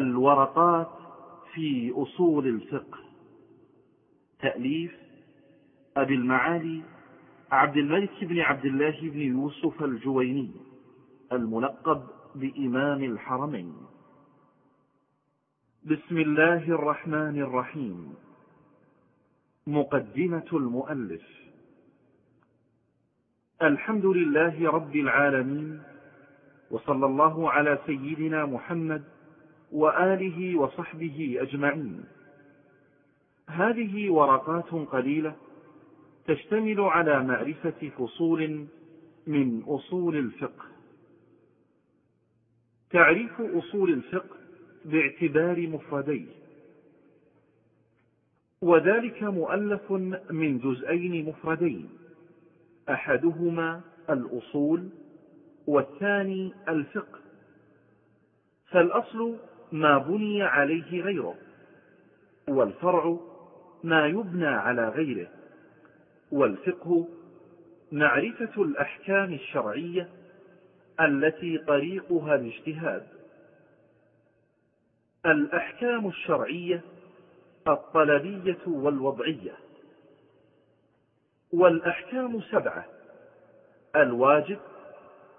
الورقات في أصول الفقه. تأليف أبي المعالي عبد الملك بن عبد الله بن يوسف الجويني الملقب بإمام الحرمين. بسم الله الرحمن الرحيم. مقدمة المؤلف. الحمد لله رب العالمين وصلى الله على سيدنا محمد وآله وصحبه أجمعين. هذه ورقات قليلة تشتمل على معرفة فصول من أصول الفقه. تعريف أصول الفقه باعتبار مفرديه. وذلك مؤلف من جزئين مفردين. أحدهما الأصول والثاني الفقه. فالأصل ما بني عليه غيره والفرع ما يبنى على غيره والفقه معرفة الأحكام الشرعية التي طريقها الاجتهاد. الأحكام الشرعية الطلبية والوضعية والأحكام سبعة الواجب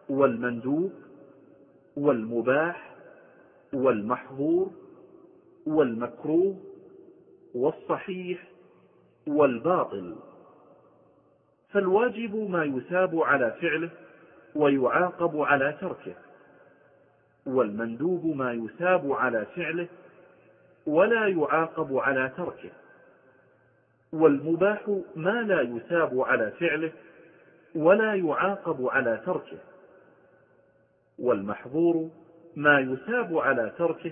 والمندوب والمباح والمحظور والمكروه والصحيح والباطل. فالواجب ما يثاب على فعله ويعاقب على تركه والمندوب ما يثاب على فعله ولا يعاقب على تركه والمباح ما لا يثاب على فعله ولا يعاقب على تركه والمحظور ما يثاب على تركه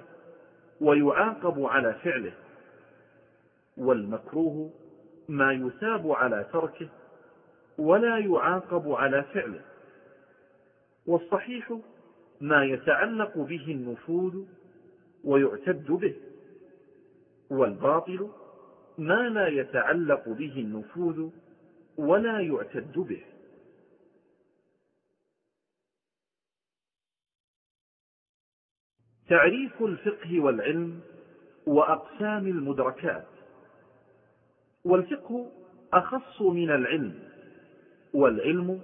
ويعاقب على فعله والمكروه ما يثاب على تركه ولا يعاقب على فعله والصحيح ما يتعلق به النفوذ ويعتد به والباطل ما لا يتعلق به النفوذ ولا يعتد به. تعريف الفقه والعلم وأقسام المدركات. والفقه أخص من العلم والعلم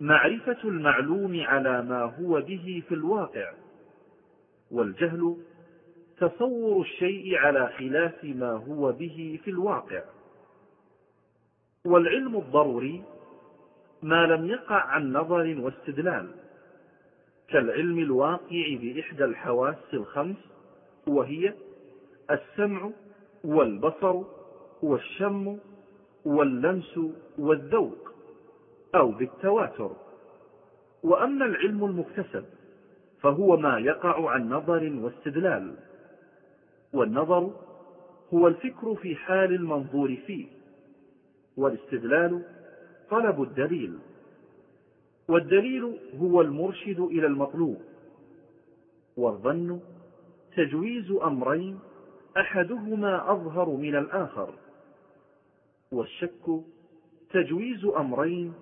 معرفة المعلوم على ما هو به في الواقع والجهل تصور الشيء على خلاف ما هو به في الواقع. والعلم الضروري ما لم يقع عن نظر واستدلال كالعلم الواقع بإحدى الحواس الخمس وهي السمع والبصر والشم واللمس والذوق أو بالتواتر. وأما العلم المكتسب فهو ما يقع عن نظر واستدلال والنظر هو الفكر في حال المنظور فيه والاستدلال طلب الدليل. والدليل هو المرشد إلى المطلوب والظن تجويز أمرين أحدهما أظهر من الآخر والشك تجويز أمرين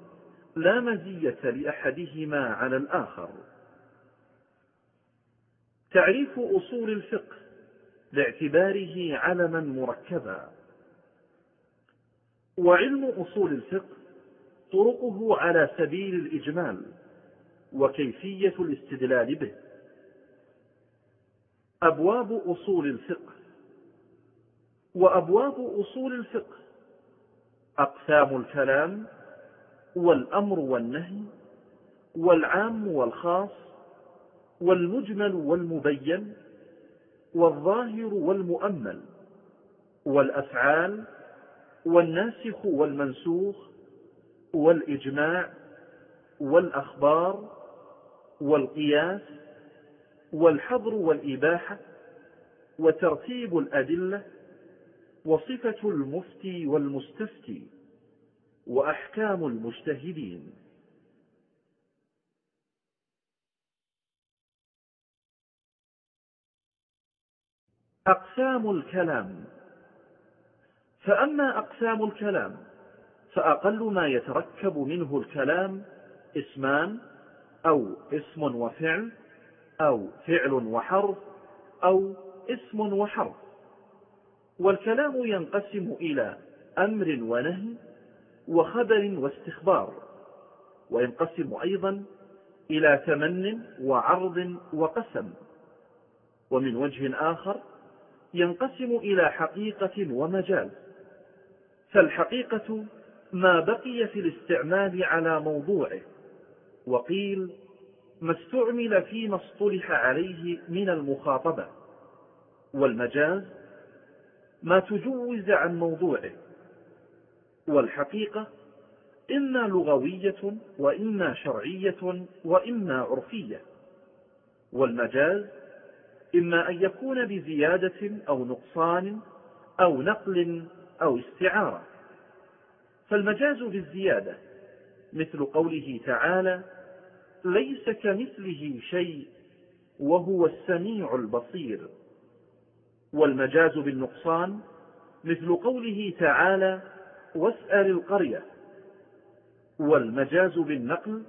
لا مزية لأحدهما على الآخر. تعريف أصول الفقه باعتباره علما مركبا. وعلم أصول الفقه طرقه على سبيل الإجمال وكيفية الاستدلال به. أبواب أصول الفقه. وأبواب أصول الفقه أقسام الكلام والأمر والنهي والعام والخاص والمجمل والمبين والظاهر والمؤمل والأفعال والناسخ والمنسوخ والإجماع والأخبار والقياس والحظر والإباحة وترتيب الأدلة وصفة المفتي والمستفتي وأحكام المجتهدين. أقسام الكلام فأما أقسام الكلام فأقل ما يتركب منه الكلام اسمان أو اسم وفعل أو فعل وحرف أو اسم وحرف. والكلام ينقسم إلى أمر ونهي وخبر واستخبار وينقسم أيضا إلى تمن وعرض وقسم. ومن وجه آخر ينقسم إلى حقيقة ومجاز فالحقيقة ما بقي في الاستعمال على موضوعه. وقيل ما استعمل فيما اصطلح عليه من المخاطبة. والمجاز ما تجوز عن موضوعه. والحقيقة إما لغوية وإما شرعية وإما عرفية. والمجاز إما أن يكون بزيادة أو نقصان أو نقل أو استعارة. فالمجاز بالزيادة مثل قوله تعالى ليس كمثله شيء وهو السميع البصير. والمجاز بالنقصان مثل قوله تعالى واسأل القرية. والمجاز بالنقل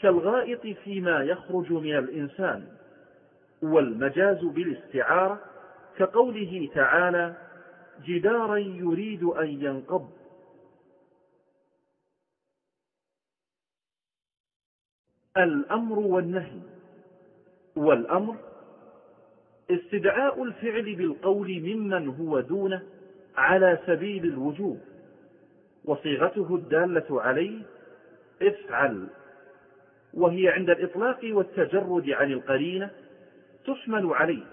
كالغائط فيما يخرج من الإنسان. والمجاز بالاستعارة كقوله تعالى جدارا يريد أن ينقض. الأمر والنهي. والأمر استدعاء الفعل بالقول ممن هو دونه على سبيل الوجوب وصيغته الدالة عليه افعل. وهي عند الإطلاق والتجرد عن القرينة تحمل عليه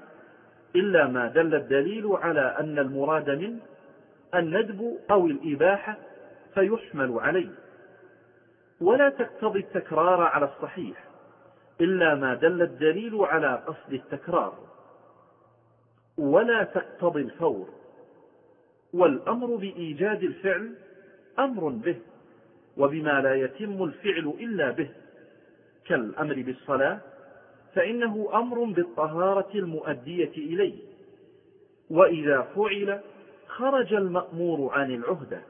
إلا ما دل الدليل على أن المراد منه الندب أو الإباحة فيحمل عليه. ولا تقتضي التكرار على الصحيح إلا ما دل الدليل على قصد التكرار. ولا تقتضي الفور والأمر بإيجاد الفعل أمر به وبما لا يتم الفعل إلا به. كالأمر بالصلاة فإنه أمر بالطهارة المؤدية إليه. وإذا فعل خرج المأمور عن العهدة.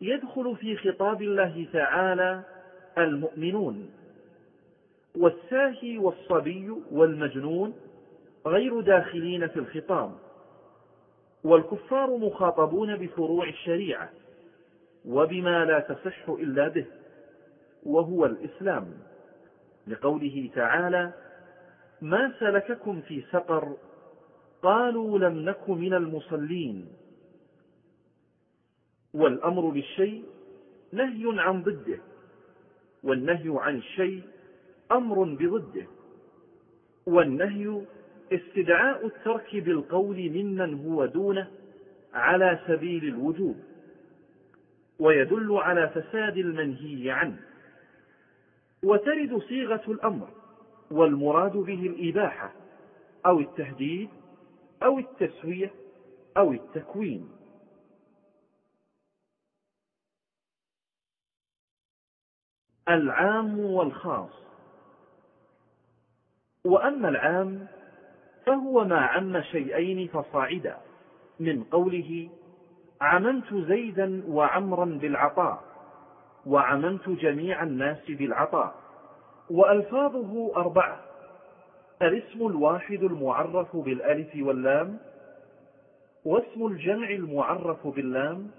يدخل في خطاب الله تعالى المؤمنون. والساهي والصبي والمجنون غير داخلين في الخطاب. والكفار مخاطبون بفروع الشريعة وبما لا تصح إلا به وهو الإسلام. لقوله تعالى ما سلككم في سقر قالوا لم نك من المصلين. والأمر بالشيء نهي عن ضده والنهي عن الشيء أمر بضده والنهي استدعاء الترك بالقول ممن هو دونه على سبيل الوجوب ويدل على فساد المنهي عنه. وترد صيغة الأمر والمراد به الإباحة أو التهديد أو التسوية أو التكوين. العام والخاص. وأما العام فهو ما عم شيئين فصاعدا من قوله عممت زيدا وعمرا بالعطاء وعممت جميع الناس بالعطاء وألفاظه أربعة الاسم الواحد المعرف بالألف واللام واسم الجمع المعرف باللام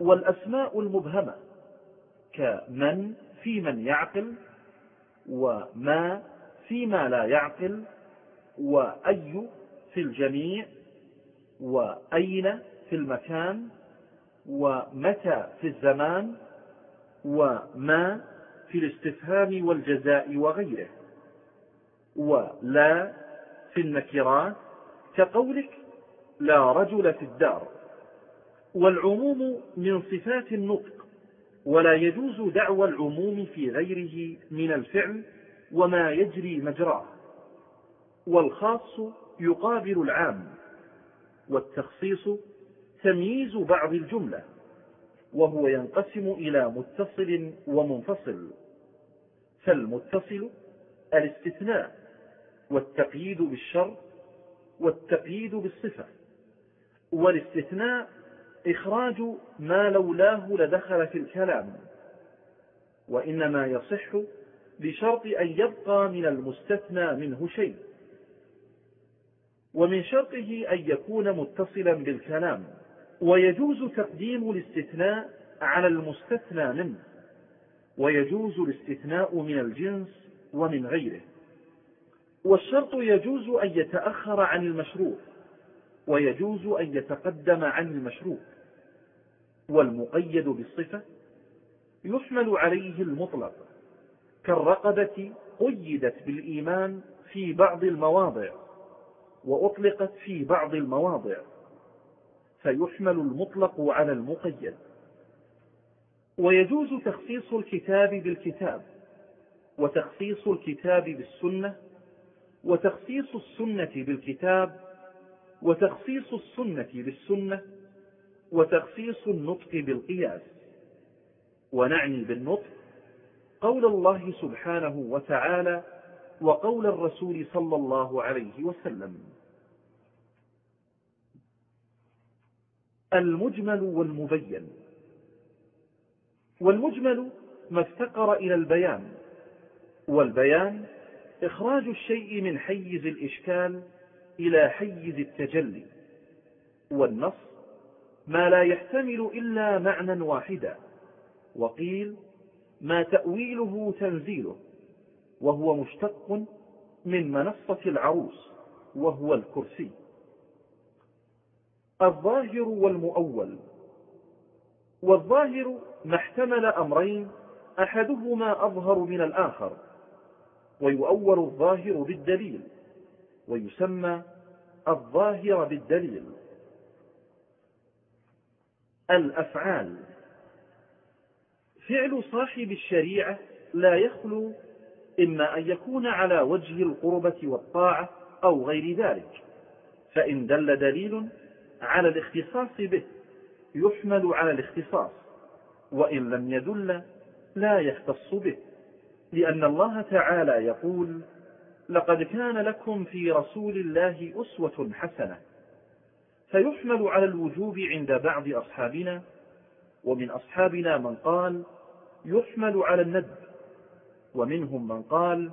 والأسماء المبهمة كمن في من يعقل وما فيما لا يعقل وأي في الجميع وأين في المكان ومتى في الزمان وما في الاستفهام والجزاء وغيره ولا في النكرات كقولك لا رجل في الدار والعموم من صفات النطق ولا يجوز دعوى العموم في غيره من الفعل وما يجري مجراه. والخاص يقابل العام والتخصيص تمييز بعض الجملة وهو ينقسم إلى متصل ومنفصل. فالمتصل الاستثناء والتقييد بالشر والتقييد بالصفة. والاستثناء إخراج ما لولاه لدخل في الكلام وإنما يصح بشرط أن يبقى من المستثنى منه شيء ومن شرطه أن يكون متصلا بالكلام ويجوز تقديم الاستثناء على المستثنى منه ويجوز الاستثناء من الجنس ومن غيره والشرط يجوز أن يتأخر عن المشروط ويجوز أن يتقدم عن المشروط والمقيد بالصفة يحمل عليه المطلق. كالرقبة قيدت بالإيمان في بعض المواضع وأطلقت في بعض المواضع. فيحمل المطلق على المقيد. ويجوز تخصيص الكتاب بالكتاب وتخصيص الكتاب بالسنة وتخصيص السنة بالكتاب وتخصيص السنة بالسنة وتخصيص النطق بالقياس. ونعني بالنطق قول الله سبحانه وتعالى وقول الرسول صلى الله عليه وسلم. المجمل والمبين. والمجمل ما افتقر إلى البيان والبيان إخراج الشيء من حيز الإشكال إلى حيز التجلي والنص ما لا يحتمل إلا معنى واحدا وقيل ما تأويله تنزيله وهو مشتق من منصة العروس وهو الكرسي. الظاهر والمؤول والظاهر ما احتمل أمرين أحدهما أظهر من الآخر ويؤول الظاهر بالدليل. ويسمى الظاهر بالدليل. الأفعال. فعل صاحب الشريعة لا يخلو إما أن يكون على وجه القربة والطاعة أو غير ذلك فإن دل دليل على الاختصاص به يحمل على الاختصاص وإن لم يدل لا يختص به لأن الله تعالى يقول لقد كان لكم في رسول الله أسوة حسنة فيحمل على الوجوب عند بعض أصحابنا ومن أصحابنا من قال يحمل على الندب ومنهم من قال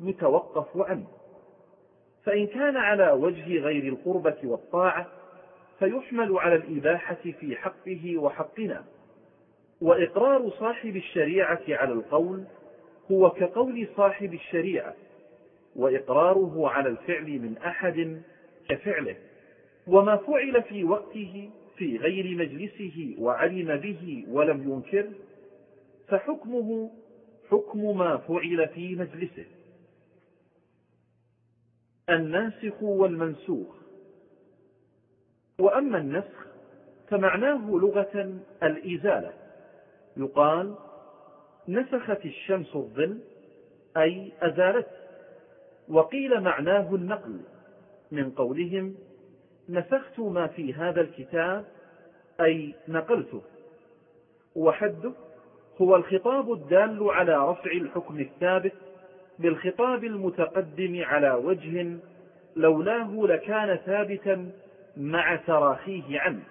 يتوقف عنه. فإن كان على وجه غير القربة والطاعة فيحمل على الإباحة في حقه وحقنا. وإقرار صاحب الشريعة على القول هو كقول صاحب الشريعة وإقراره على الفعل من أحد كفعله. وما فعل في وقته في غير مجلسه وعلم به ولم ينكر فحكمه حكم ما فعل في مجلسه. الناسخ والمنسوخ. وأما النسخ فمعناه لغة الإزالة. يقال نسخت الشمس الظل أي أزالته وقيل معناه النقل من قولهم نسخت ما في هذا الكتاب أي نقلته. وحده هو الخطاب الدال على رفع الحكم الثابت بالخطاب المتقدم على وجه لولاه لكان ثابتا مع تراخيه عنه.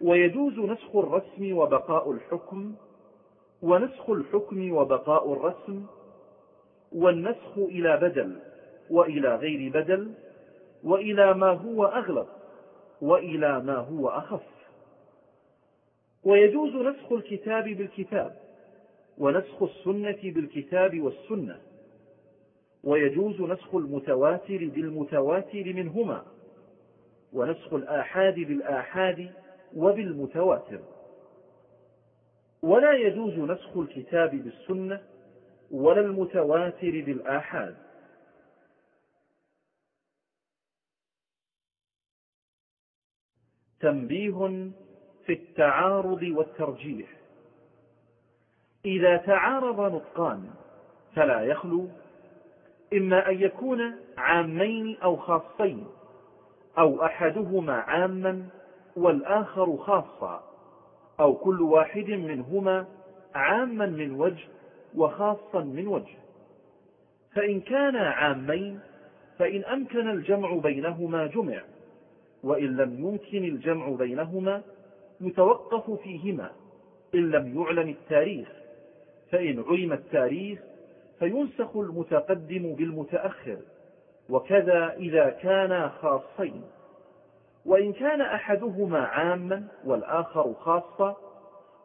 ويجوز نسخ الرسم وبقاء الحكم ونسخ الحكم وبقاء الرسم والنسخ إلى بدل وإلى غير بدل وإلى ما هو أغلب وإلى ما هو أخف. ويجوز نسخ الكتاب بالكتاب ونسخ السنة بالكتاب والسنة. ويجوز نسخ المتواتر بالمتواتر منهما ونسخ الآحاد بالآحاد وبالمتواتر. ولا يجوز نسخ الكتاب بالسنة ولا المتواتر بالآحاد. تنبيه في التعارض والترجيح. إذا تعارض نطقان فلا يخلو إما أن يكون عامين أو خاصين أو أحدهما عاما والآخر خاصا أو كل واحد منهما عاما من وجه وخاصا من وجه. فإن كانا عامين فإن أمكن الجمع بينهما جمع وإن لم يمكن الجمع بينهما يتوقف فيهما. إن لم يعلم التاريخ فإن علم التاريخ فينسخ المتقدم بالمتأخر. وكذا إذا كانا خاصين. وإن كان أحدهما عاما والآخر خاصا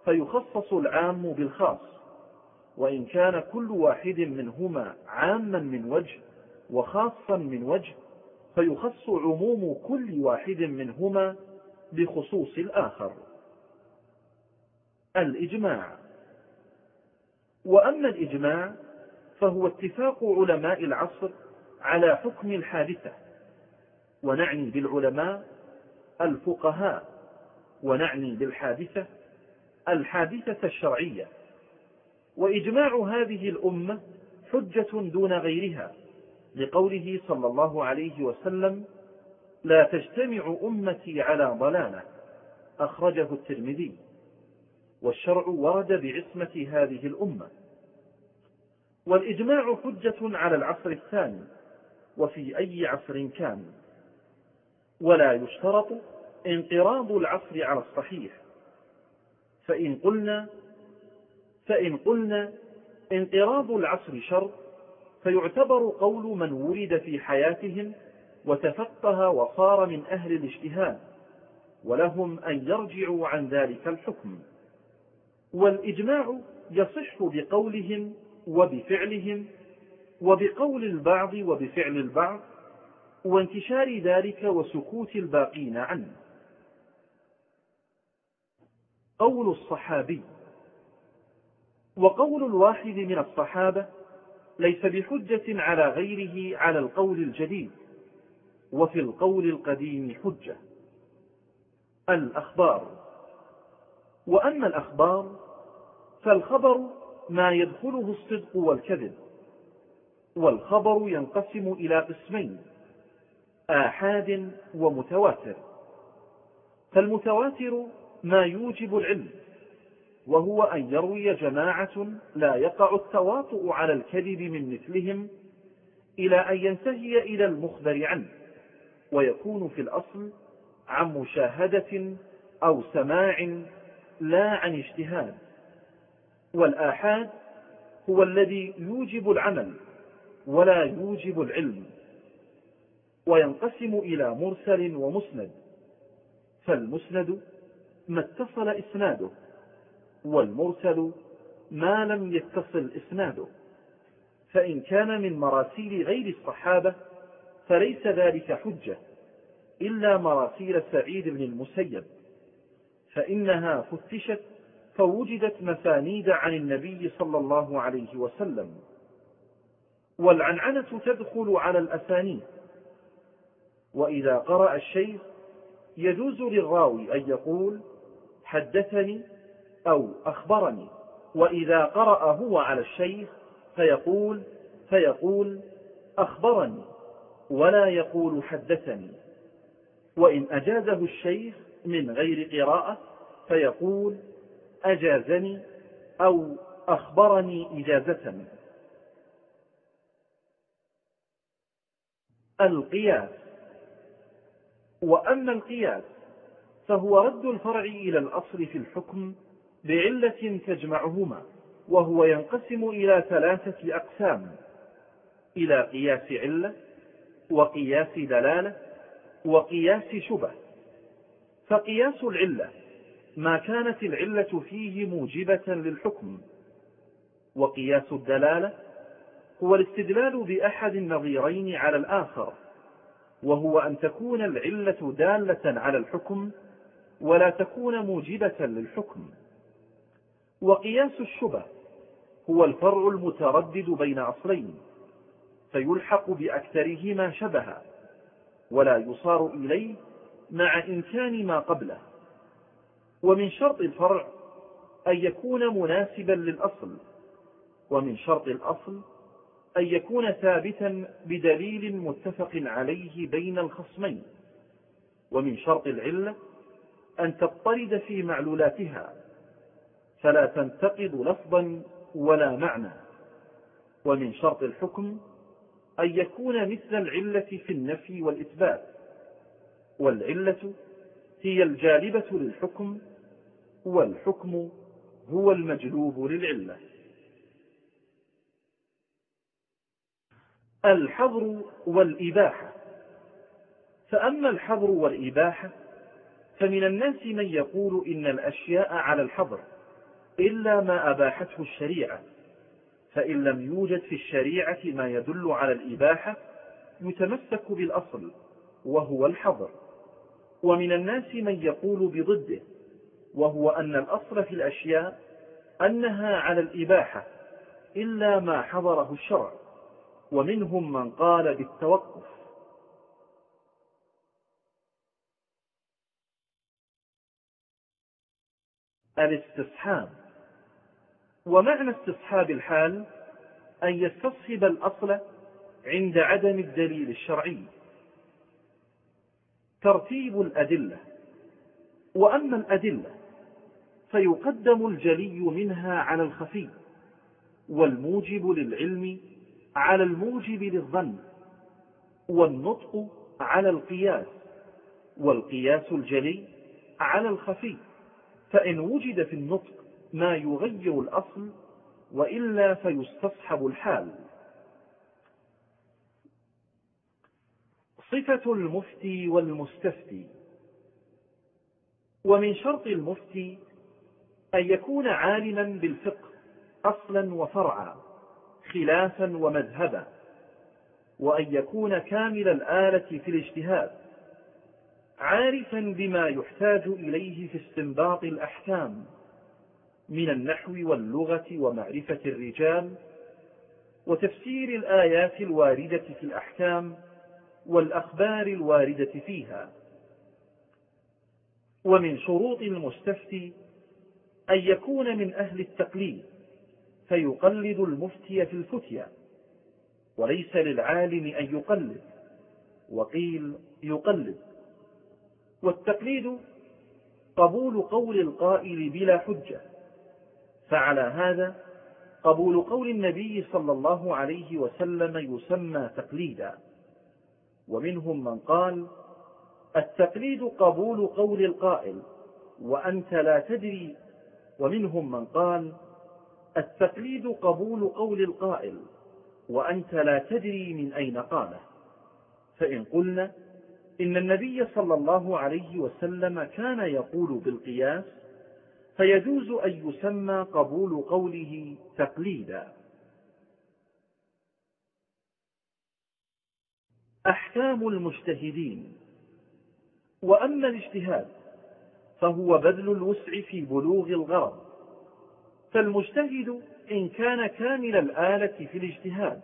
فيخصص العام بالخاص. وإن كان كل واحد منهما عاما من وجه وخاصا من وجه فيخص عموم كل واحد منهما بخصوص الآخر. الإجماع. وأما الإجماع فهو اتفاق علماء العصر على حكم الحادثة ونعني بالعلماء الفقهاء ونعني بالحادثة الحادثة الشرعية. وإجماع هذه الأمة حجة دون غيرها لقوله صلى الله عليه وسلم لا تجتمع أمتي على ضلالة. أخرجه الترمذي. والشرع ورد بعصمة هذه الأمة. والإجماع حجة على العصر الثاني وفي أي عصر كان. ولا يشترط انقراض العصر على الصحيح. فإن قلنا فإن قلنا انقراض العصر شر فيعتبر قول من ولد في حياتهم وتفقه وصار من أهل الاجتهاد ولهم أن يرجعوا عن ذلك الحكم. والإجماع يصح بقولهم وبفعلهم وبقول البعض وبفعل البعض وانتشار ذلك وسكوت الباقين عنه. قول الصحابي وقول الواحد من الصحابة ليس بحجة على غيره على القول الجديد وفي القول القديم حجة. الأخبار. وأما الأخبار فالخبر ما يدخله الصدق والكذب والخبر ينقسم إلى قسمين آحاد ومتواتر. فالمتواتر ما يوجب العلم وهو أن يروي جماعة لا يقع التواطؤ على الكذب من مثلهم إلى أن ينتهي إلى المخبر عنه ويكون في الأصل عن مشاهدة أو سماع لا عن اجتهاد. والآحاد هو الذي يوجب العمل ولا يوجب العلم وينقسم إلى مرسل ومسند فالمسند ما اتصل إسناده. والمرسل ما لم يتصل إسناده فإن كان من مراسيل غير الصحابة فليس ذلك حجة إلا مراسيل سعيد بن المسيب فإنها فتشت فوجدت مسانيد عن النبي صلى الله عليه وسلم. والعنعنة تدخل على الأسانيد وإذا قرأ الشيخ يجوز للراوي أن يقول حدثني أو أخبرني وإذا قرأ هو على الشيخ فيقول فيقول أخبرني ولا يقول حدثني. وإن أجازه الشيخ من غير قراءة فيقول أجازني أو أخبرني إجازة. القياس. وأما القياس فهو رد الفرع إلى الأصل في الحكم بعلة تجمعهما وهو ينقسم إلى ثلاثة أقسام إلى قياس علة وقياس دلالة وقياس شبه. فقياس العلة ما كانت العلة فيه موجبة للحكم وقياس الدلالة هو الاستدلال بأحد النظيرين على الآخر وهو أن تكون العلة دالة على الحكم ولا تكون موجبة للحكم. وقياس الشبه هو الفرع المتردد بين أصلين فيلحق بأكثرهما شبها ولا يصار إليه مع إمكان ما قبله. ومن شرط الفرع أن يكون مناسبا للأصل ومن شرط الأصل أن يكون ثابتا بدليل متفق عليه بين الخصمين. ومن شرط العلة أن تضطرد في معلولاتها فلا تنتقض لفظا ولا معنى. ومن شرط الحكم أن يكون مثل العلة في النفي والإثبات. والعلة هي الجالبة للحكم والحكم هو المجلوب للعلة. الحظر والإباحة. فأما الحظر والإباحة فمن الناس من يقول إن الأشياء على الحظر. إلا ما أباحته الشريعة فإن لم يوجد في الشريعة ما يدل على الإباحة يتمسك بالأصل وهو الحظر. ومن الناس من يقول بضده وهو أن الأصل في الأشياء أنها على الإباحة إلا ما حضره الشرع ومنهم من قال بالتوقف. الاستصحاب ومعنى استصحاب الحال أن يستصحب الأصل عند عدم الدليل الشرعي. ترتيب الأدلة. وأما الأدلة فيقدم الجلي منها على الخفي والموجب للعلم على الموجب للظن والنطق على القياس والقياس الجلي على الخفي. فإن وجد في النطق ما يغير الأصل وإلا فيستصحب الحال. صفة المفتي والمستفتي. ومن شرط المفتي أن يكون عالما بالفقه أصلا وفرعا خلافا ومذهبا وأن يكون كامل الآلة في الاجتهاد عارفا بما يحتاج إليه في استنباط الأحكام. من النحو واللغة ومعرفة الرجال وتفسير الآيات الواردة في الأحكام والأخبار الواردة فيها. ومن شروط المستفتي أن يكون من أهل التقليد فيقلد المفتي في الفتيا وليس للعالم أن يقلد وقيل يقلد. والتقليد قبول قول القائل بلا حجة فعلى هذا قبول قول النبي صلى الله عليه وسلم يسمى تقليدا. ومنهم من قال التقليد قبول قول القائل وأنت لا تدري. ومنهم من قال التقليد قبول قول القائل وأنت لا تدري من أين قاله فإن قلنا إن النبي صلى الله عليه وسلم كان يقول بالقياس فيجوز أن يسمى قبول قوله تقليدا. أحكام المجتهدين. وأما الاجتهاد فهو بذل الوسع في بلوغ الغرض. فالمجتهد إن كان كامل الآلة في الاجتهاد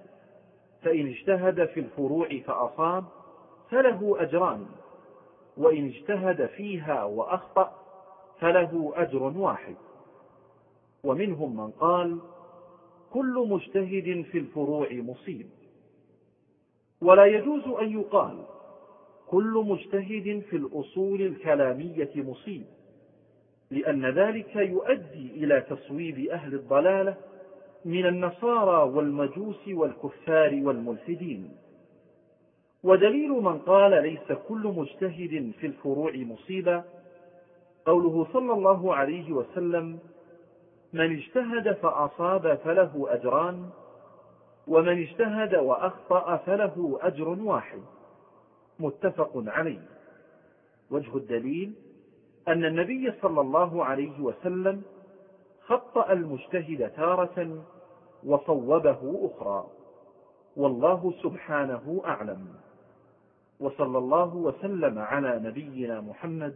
فإن اجتهد في الفروع فأصاب فله أجران. وإن اجتهد فيها وأخطأ فله أجر واحد. ومنهم من قال كل مجتهد في الفروع مصيب. ولا يجوز أن يقال كل مجتهد في الأصول الكلامية مصيب لأن ذلك يؤدي إلى تصويب أهل الضلالة من النصارى والمجوس والكفار والملحدين. ودليل من قال ليس كل مجتهد في الفروع مصيبة قوله صلى الله عليه وسلم من اجتهد فأصاب فله أجران ومن اجتهد وأخطأ فله أجر واحد. متفق عليه. وجه الدليل أن النبي صلى الله عليه وسلم خطأ المجتهد تارة وصوبه أخرى. والله سبحانه أعلم. وصلى الله وسلم على نبينا محمد